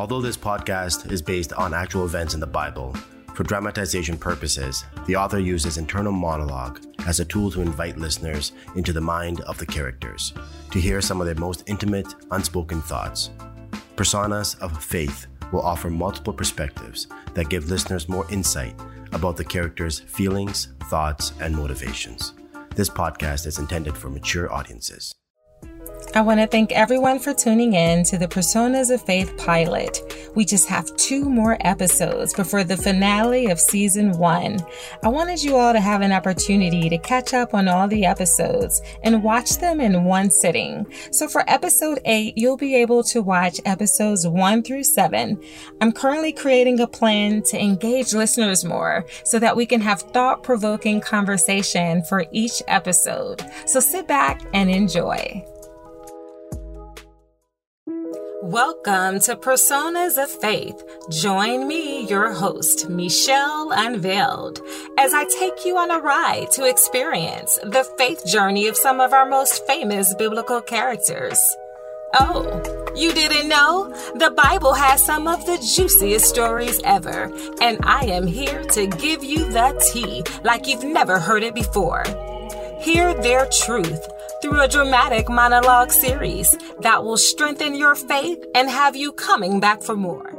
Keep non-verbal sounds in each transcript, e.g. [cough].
Although this podcast is based on actual events in the Bible, for dramatization purposes, the author uses internal monologue as a tool to invite listeners into the mind of the characters to hear some of their most intimate, unspoken thoughts. Personas of Faith will offer multiple perspectives that give listeners more insight about the characters' feelings, thoughts, and motivations. This podcast is intended for mature audiences. I want to thank everyone for tuning in to the Personas of Faith pilot. We just have two more episodes before the finale of season one. I wanted you all to have an opportunity to catch up on all the episodes and watch them in one sitting. So for episode eight, you'll be able to watch episodes one through seven. I'm currently creating a plan to engage listeners more so that we can have thought provoking conversation for each episode. So sit back and enjoy. Welcome to Personas of Faith. Join me, your host, Michelle Unveiled, as I take you on a ride to experience the faith journey of some of our most famous biblical characters. Oh, you didn't know? The Bible has some of the juiciest stories ever, and I am here to give you the tea like you've never heard it before. Hear their truth through a dramatic monologue series that will strengthen your faith and have you coming back for more.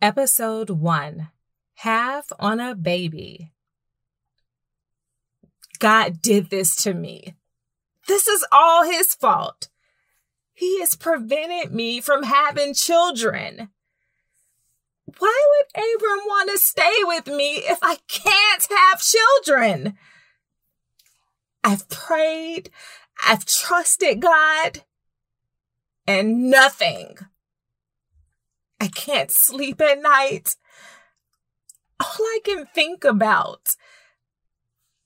Episode 1 Have on a Baby. God did this to me. This is all his fault. He has prevented me from having children why would Abram want to stay with me if I can't have children? I've prayed, I've trusted God, and nothing. I can't sleep at night. All I can think about,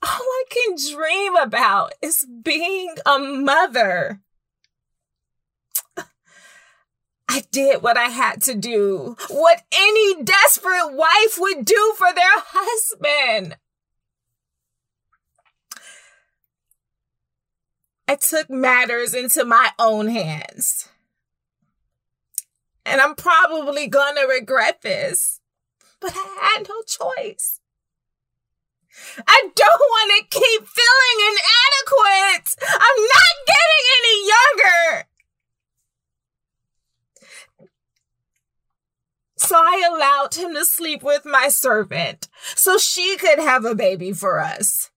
all I can dream about is being a mother. I did what I had to do, what any desperate wife would do for their husband. I took matters into my own hands. And I'm probably gonna regret this, but I had no choice. I don't want to keep feeling inadequate. I'm not getting any younger. So I allowed him to sleep with my servant so she could have a baby for us.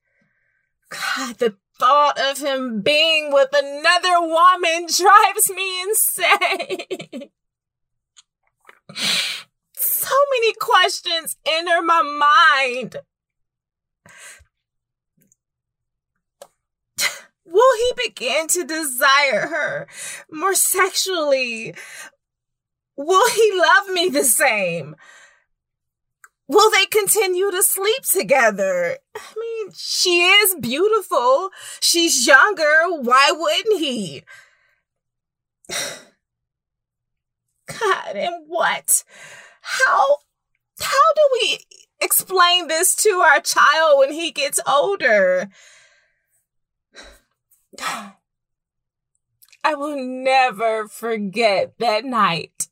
God, the thought of him being with another woman [laughs] drives me insane. so many questions enter my mind. Will he begin to desire her more sexually? Will he love me the same? Will they continue to sleep together? I mean, she is beautiful. She's younger. Why wouldn't he? [sighs] God, and what? How, how do we explain this to our child when he gets older? [sighs] I will never forget that night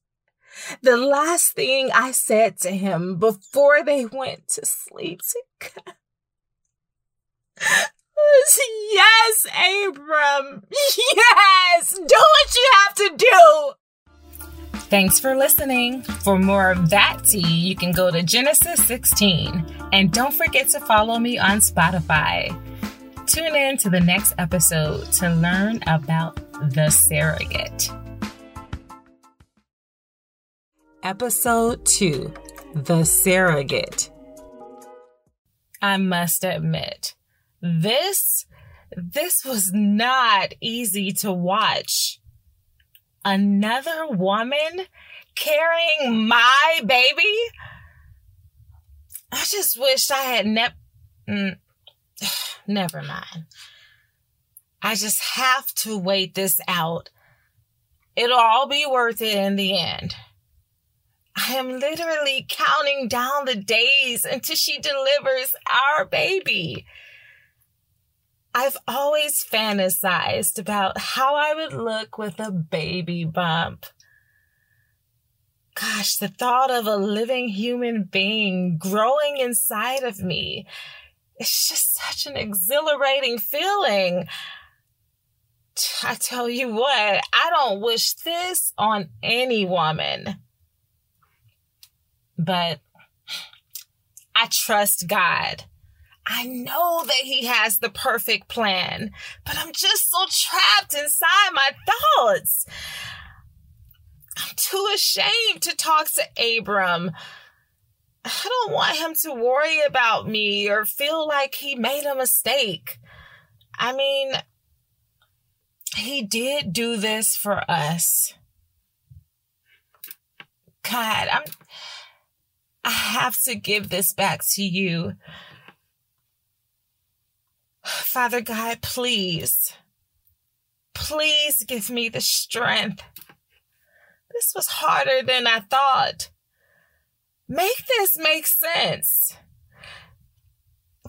the last thing I said to him before they went to sleep together was, Yes, Abram. Yes, do what you have to do. Thanks for listening. For more of that tea, you can go to Genesis 16. And don't forget to follow me on Spotify. Tune in to the next episode to learn about the surrogate. Episode 2 The Surrogate. I must admit, this this was not easy to watch. Another woman carrying my baby? I just wished I had never mm, [sighs] never mind. I just have to wait this out. It'll all be worth it in the end. I am literally counting down the days until she delivers our baby. I've always fantasized about how I would look with a baby bump. Gosh, the thought of a living human being growing inside of me. It's just such an exhilarating feeling. I tell you what, I don't wish this on any woman. But I trust God. I know that He has the perfect plan, but I'm just so trapped inside my thoughts. I'm too ashamed to talk to Abram. I don't want him to worry about me or feel like he made a mistake. I mean, he did do this for us. God, I'm have to give this back to you. Father God, please, please give me the strength. This was harder than I thought. Make this make sense.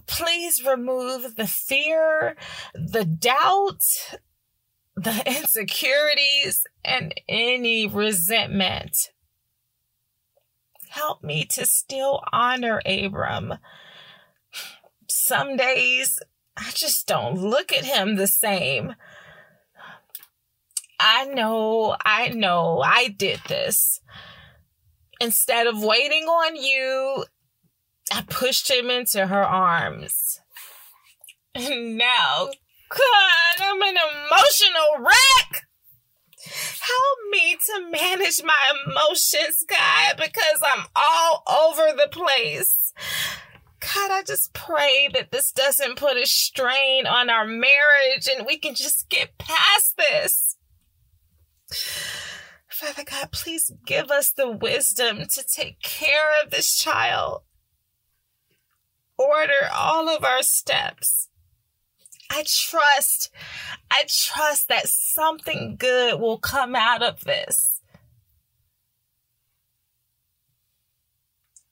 Please remove the fear, the doubt, the insecurities, and any resentment. Help me to still honor Abram. Some days I just don't look at him the same. I know, I know, I did this. Instead of waiting on you, I pushed him into her arms. And now, God, I'm an emotional wreck. Help me to manage my emotions, God, because I'm all over the place. God, I just pray that this doesn't put a strain on our marriage and we can just get past this. Father God, please give us the wisdom to take care of this child. Order all of our steps. I trust, I trust that something mm. good will come out of this.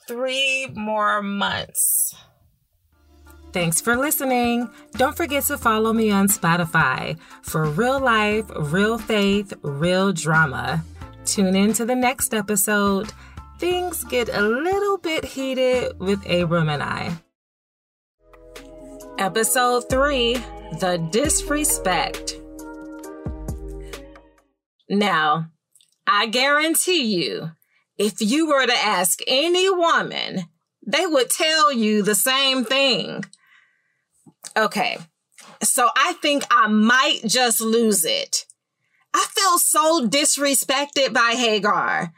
Three more months. Thanks for listening. Don't forget to follow me on Spotify for real life, real faith, real drama. Tune in to the next episode. Things get a little bit heated with Abram and I. Episode 3 The Disrespect. Now, I guarantee you, if you were to ask any woman, they would tell you the same thing. Okay. So I think I might just lose it. I feel so disrespected by Hagar.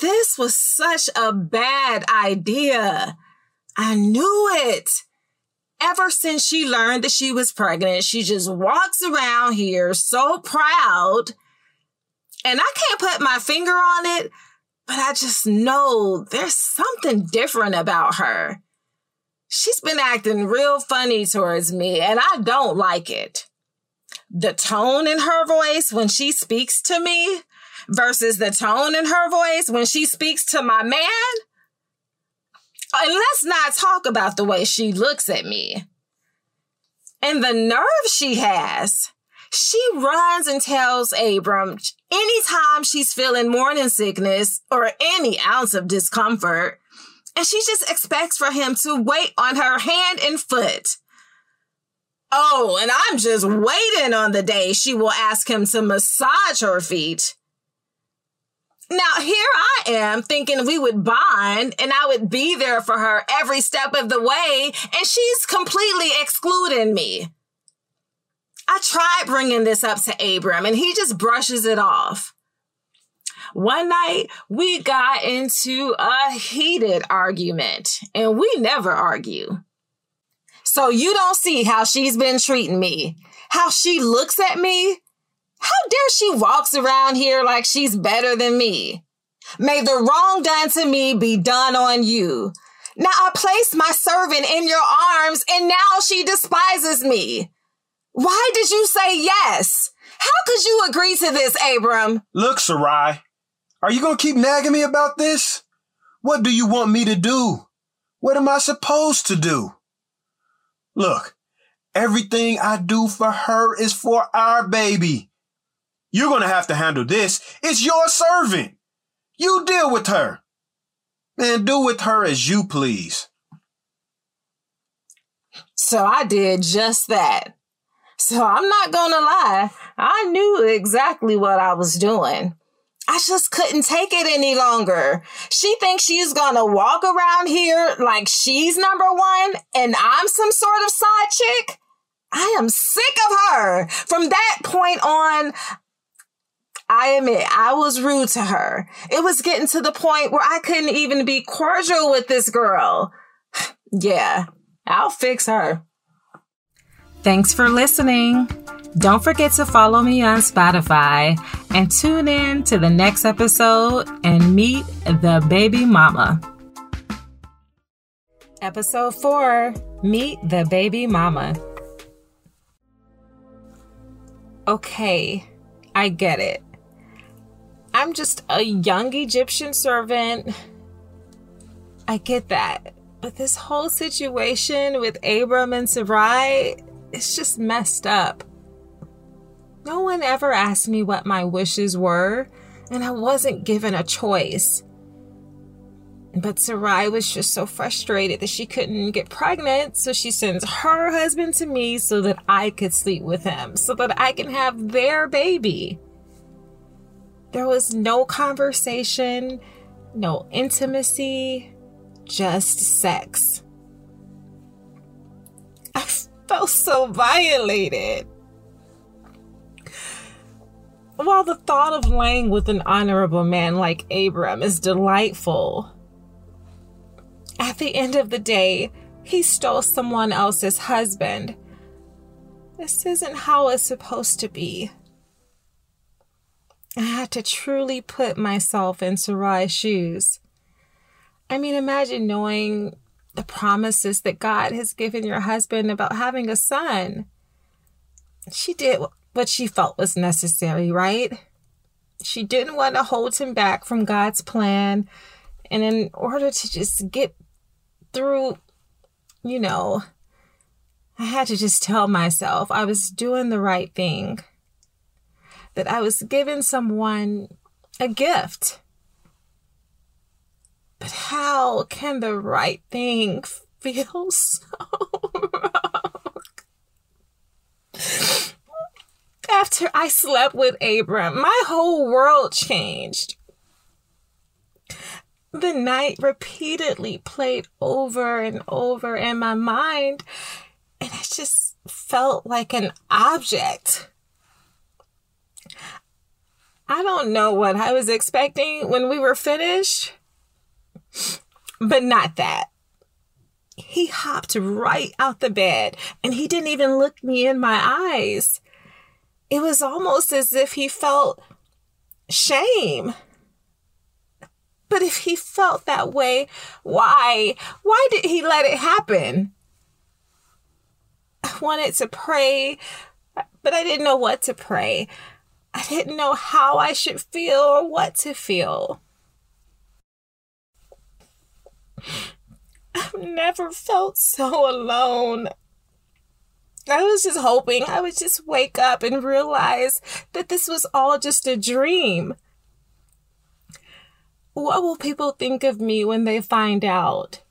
This was such a bad idea. I knew it. Ever since she learned that she was pregnant, she just walks around here so proud. And I can't put my finger on it, but I just know there's something different about her she's been acting real funny towards me and I don't like it. The tone in her voice when she speaks to me versus the tone in her voice when she speaks to my man. And let's not talk about the way she looks at me. And the nerve she has. She runs and tells Abram anytime she's feeling morning sickness or any ounce of discomfort and she just expects for him to wait on her hand and foot. Oh, and I'm just waiting on the day she will ask him to massage her feet. Now, here I am thinking we would bond and I would be there for her every step of the way, and she's completely excluding me. I tried bringing this up to Abram, and he just brushes it off. One night we got into a heated argument and we never argue. So you don't see how she's been treating me, how she looks at me. How dare she walks around here like she's better than me? May the wrong done to me be done on you. Now I placed my servant in your arms and now she despises me. Why did you say yes? How could you agree to this, Abram? Look, Sarai, are you going to keep nagging me about this? What do you want me to do? What am I supposed to do? Look, Everything I do for her is for our baby. You're going to have to handle this. It's your servant. You deal with her. And do with her as you please. So I did just that. So I'm not gonna lie, I knew exactly what I was doing. I just couldn't take it any longer. She thinks she's gonna walk around here like she's number one and I'm some sort of side chick. I am sick of her. From that point on, I admit I was rude to her. It was getting to the point where I couldn't even be cordial with this girl. [sighs] yeah, I'll fix her. Thanks for listening. Don't forget to follow me on Spotify and tune in to the next episode and meet the baby mama. Episode 4 Meet the Baby Mama. Okay, I get it. I'm just a young Egyptian servant. I get that. But this whole situation with Abram and Sarai, it's just messed up. No one ever asked me what my wishes were, and I wasn't given a choice. But Sarai was just so frustrated that she couldn't get pregnant, so she sends her husband to me so that I could sleep with him, so that I can have their baby. There was no conversation, no intimacy, just sex. I felt so violated. While the thought of laying with an honorable man like Abram is delightful, at the end of the day, he stole someone else's husband. This isn't how it's supposed to be. I had to truly put myself in Sarai's shoes. I mean, imagine knowing the promises that God has given your husband about having a son. She did what she felt was necessary, right? She didn't want to hold him back from God's plan. And in order to just get through, you know, I had to just tell myself I was doing the right thing that I was giving someone a gift. But how can the right thing feel [laughs] so wrong? After I slept with Abram, my whole world changed. The night repeatedly played over and over in my mind, and I just felt like an object. I don't know what I was expecting when we were finished, but not that. He hopped right out the bed and he didn't even look me in my eyes. It was almost as if he felt shame. But if he felt that way, why? Why did he let it happen? I wanted to pray, but I didn't know what to pray. I didn't know how I should feel or what to feel. I've never felt so alone. I was just hoping I would just wake up and realize that this was all just a dream. What will people think of me when they find out?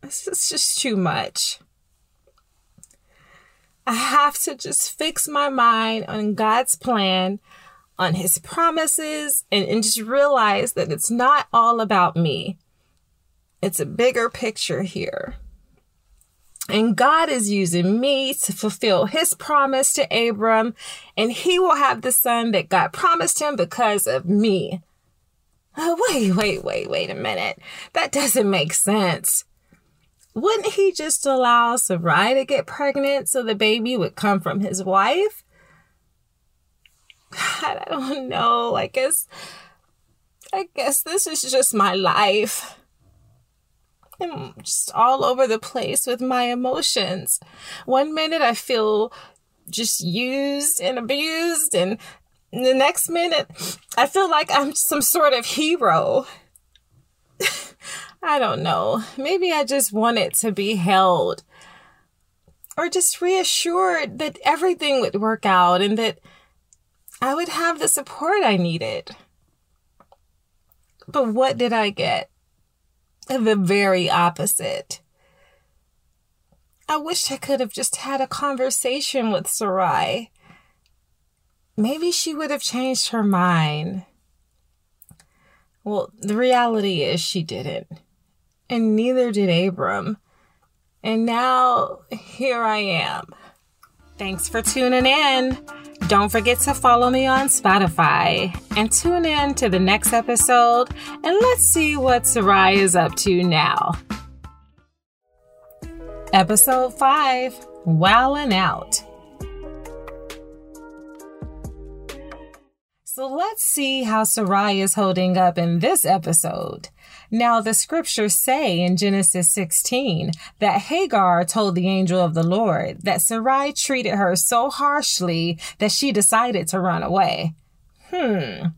This is just too much. I have to just fix my mind on God's plan, on His promises, and, and just realize that it's not all about me. It's a bigger picture here. And God is using me to fulfill his promise to Abram, and he will have the son that God promised him because of me. Oh, [laughs] wait, wait, wait, wait a minute. That doesn't make sense wouldn't he just allow Sarai to get pregnant so the baby would come from his wife? God, I don't know. I guess, I guess this is just my life. I'm just all over the place with my emotions. One minute I feel just used and abused, and the next minute I feel like I'm some sort of hero. I don't know. Maybe I just wanted to be held. or just reassured that everything would work out and that I would have the support I needed. But what did I get? The very opposite. I wish I could have just had a conversation with Sarai. Maybe she would have changed her mind. Well, the reality is she didn't. And neither did Abram. And now here I am. Thanks for tuning in. Don't forget to follow me on Spotify and tune in to the next episode and let's see what Sarai is up to now. Episode 5 Wowing Out. So let's see how Sarai is holding up in this episode. Now, the scriptures say in Genesis 16 that Hagar told the angel of the Lord that Sarai treated her so harshly that she decided to run away. Hmm.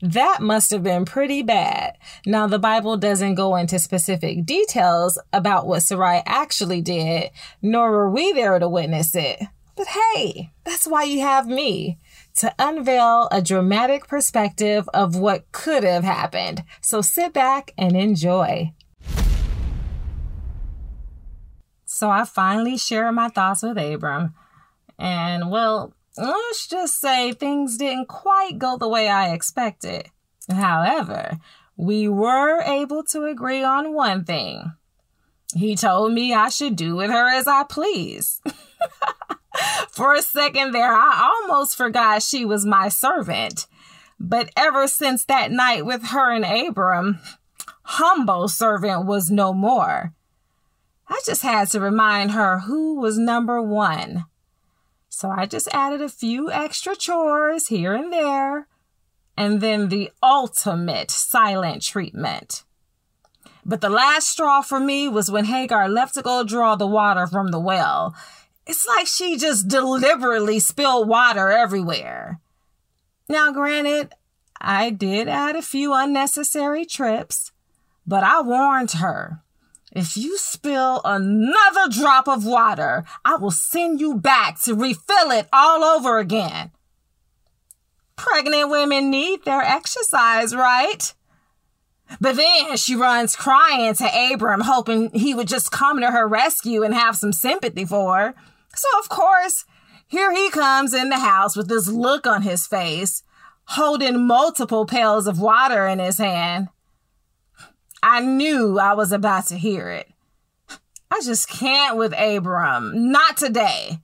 That must have been pretty bad. Now, the Bible doesn't go into specific details about what Sarai actually did, nor were we there to witness it. But hey, that's why you have me to unveil a dramatic perspective of what could have happened. So sit back and enjoy. So I finally shared my thoughts with Abram. And well, let's just say things didn't quite go the way I expected. However, we were able to agree on one thing. He told me I should do with her as I please. [laughs] For a second there, I almost forgot she was my servant. But ever since that night with her and Abram, humble servant was no more. I just had to remind her who was number one. So I just added a few extra chores here and there, and then the ultimate silent treatment. But the last straw for me was when Hagar left to go draw the water from the well. It's like she just deliberately spilled water everywhere. Now, granted, I did add a few unnecessary trips, but I warned her. If you spill another drop of water, I will send you back to refill it all over again. Pregnant women need their exercise, right? But then she runs crying to Abram, hoping he would just come to her rescue and have some sympathy for her. So, of course, here he comes in the house with this look on his face, holding multiple pails of water in his hand. I knew I was about to hear it. I just can't with Abram. Not today.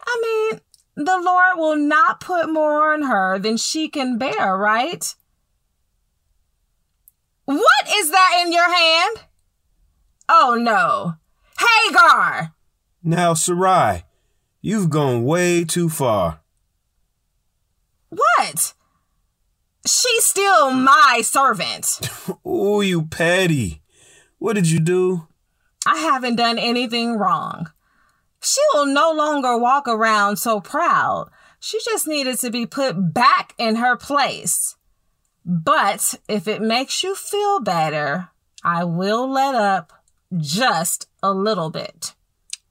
I mean, the Lord will not put more on her than she can bear, right? What is that in your hand? Oh no. Hagar! Now, Sarai, you've gone way too far. What? She's still my servant. [laughs] oh, you petty. What did you do? I haven't done anything wrong. She will no longer walk around so proud. She just needed to be put back in her place. But if it makes you feel better, I will let up just a little bit.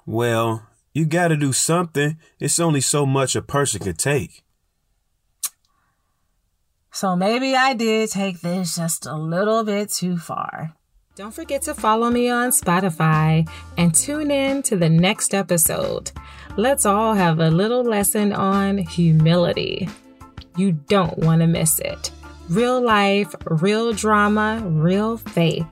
Well, you gotta do something. It's only so much a person can take. So maybe I did take this just a little bit too far. Don't forget to follow me on Spotify and tune in to the next episode. Let's all have a little lesson on humility. You don't want to miss it. Real life, real drama, real faith.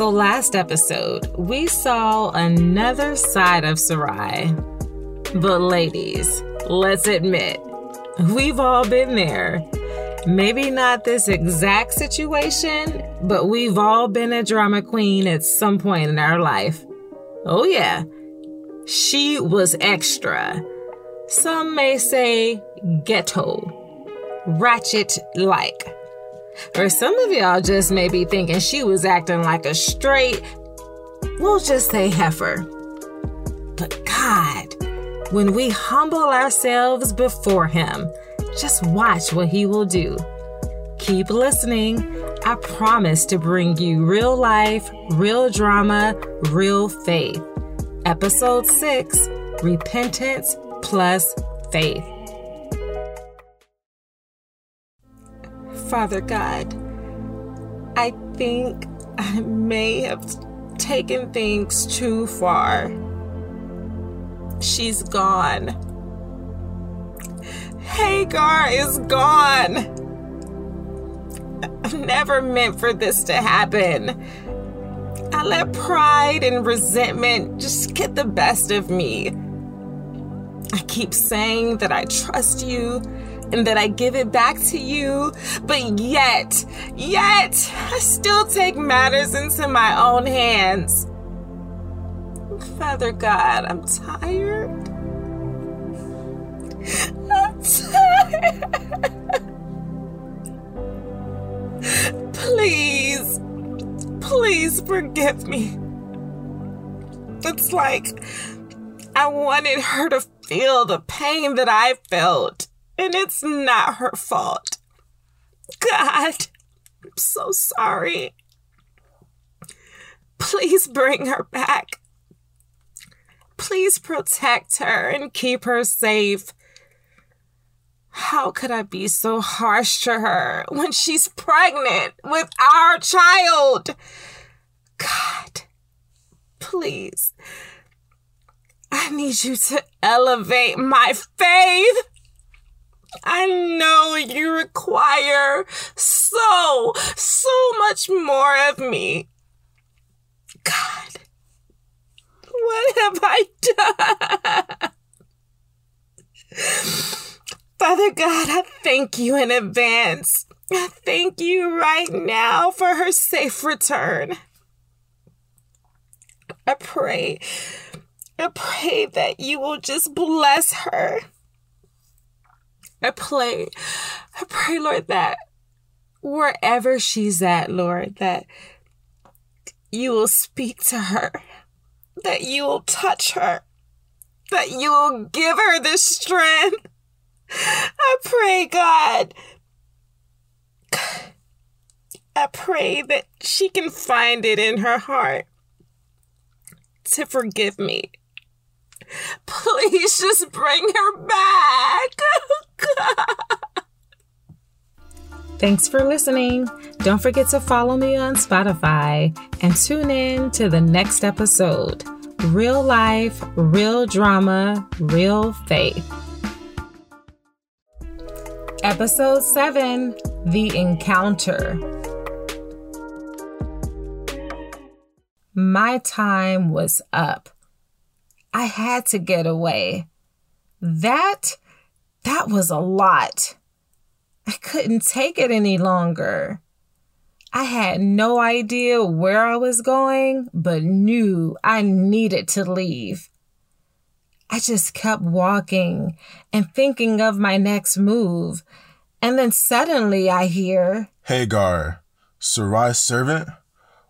So, last episode, we saw another side of Sarai. But, ladies, let's admit, we've all been there. Maybe not this exact situation, but we've all been a drama queen at some point in our life. Oh, yeah, she was extra. Some may say ghetto, ratchet like. Or some of y'all just may be thinking she was acting like a straight, we'll just say heifer. But God, when we humble ourselves before Him, just watch what He will do. Keep listening. I promise to bring you real life, real drama, real faith. Episode 6 Repentance plus Faith. Father God, I think I may have taken things too far. She's gone. Hagar is gone. I never meant for this to happen. I let pride and resentment just get the best of me. I keep saying that I trust you and that I give it back to you, but yet, yet, I still take matters into my own hands. Father God, I'm tired. I'm tired. Please, please forgive me. It's like I wanted her to feel the pain that I felt, and it's not her fault. God, I'm so sorry. Please bring her back. Please protect her and keep her safe. How could I be so harsh to her when she's pregnant with our child? God, please. I need you to elevate my faith. You require so, so much more of me. God, what have I done? Father God, I thank you in advance. I thank you right now for her safe return. I pray, I pray that you will just bless her. I pray, I pray, Lord, that wherever she's at, Lord, that you will speak to her, that you will touch her, that you will give her the strength. I pray, God. I pray that she can find it in her heart to forgive me. Please just bring her back. [laughs] [laughs] Thanks for listening. Don't forget to follow me on Spotify and tune in to the next episode Real Life, Real Drama, Real Faith. Episode 7 The Encounter. My time was up. I had to get away. That, that was a lot. I couldn't take it any longer. I had no idea where I was going, but knew I needed to leave. I just kept walking and thinking of my next move. And then suddenly I hear Hagar, Sarai's servant,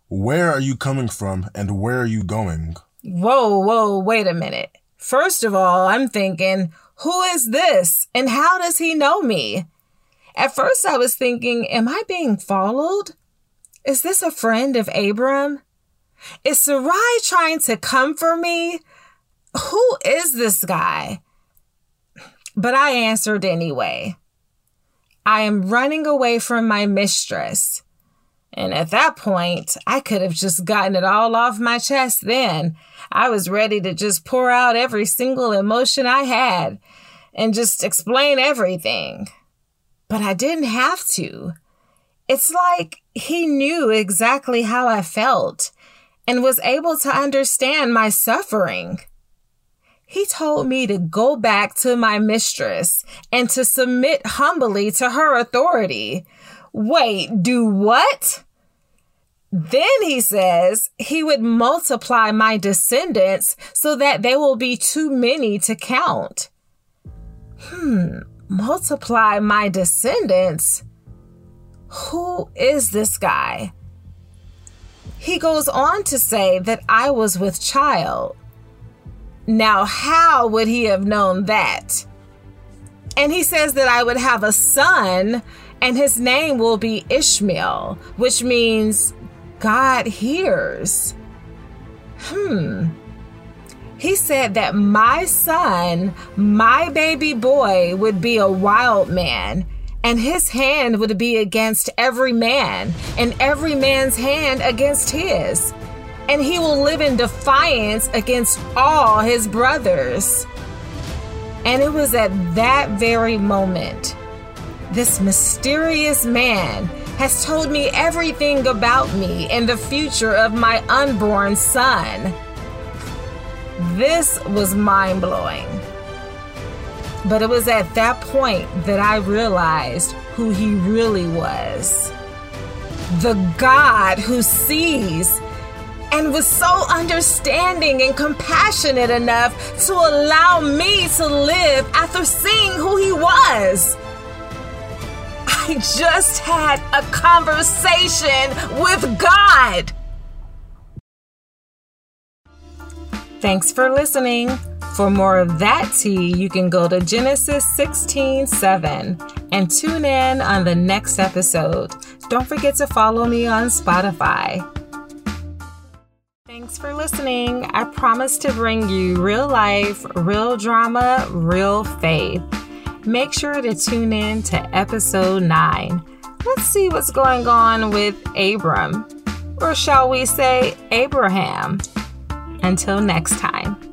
where are you coming from and where are you going? Whoa, whoa, wait a minute. First of all, I'm thinking, who is this and how does he know me? At first, I was thinking, am I being followed? Is this a friend of Abram? Is Sarai trying to come for me? Who is this guy? But I answered anyway. I am running away from my mistress. And at that point, I could have just gotten it all off my chest then. I was ready to just pour out every single emotion I had and just explain everything. But I didn't have to. It's like he knew exactly how I felt and was able to understand my suffering. He told me to go back to my mistress and to submit humbly to her authority. Wait, do what? Then he says he would multiply my descendants so that they will be too many to count. Hmm, multiply my descendants? Who is this guy? He goes on to say that I was with child. Now, how would he have known that? And he says that I would have a son and his name will be Ishmael, which means God hears. Hmm. He said that my son, my baby boy, would be a wild man, and his hand would be against every man, and every man's hand against his. And he will live in defiance against all his brothers. And it was at that very moment, this mysterious man has told me everything about me and the future of my unborn son. This was mind blowing. But it was at that point that I realized who he really was the God who sees and was so understanding and compassionate enough to allow me to live after seeing who he was. I just had a conversation with God. Thanks for listening. For more of that tea, you can go to Genesis 16 7 and tune in on the next episode. Don't forget to follow me on Spotify. Thanks for listening. I promise to bring you real life, real drama, real faith. Make sure to tune in to episode 9. Let's see what's going on with Abram, or shall we say Abraham. Until next time.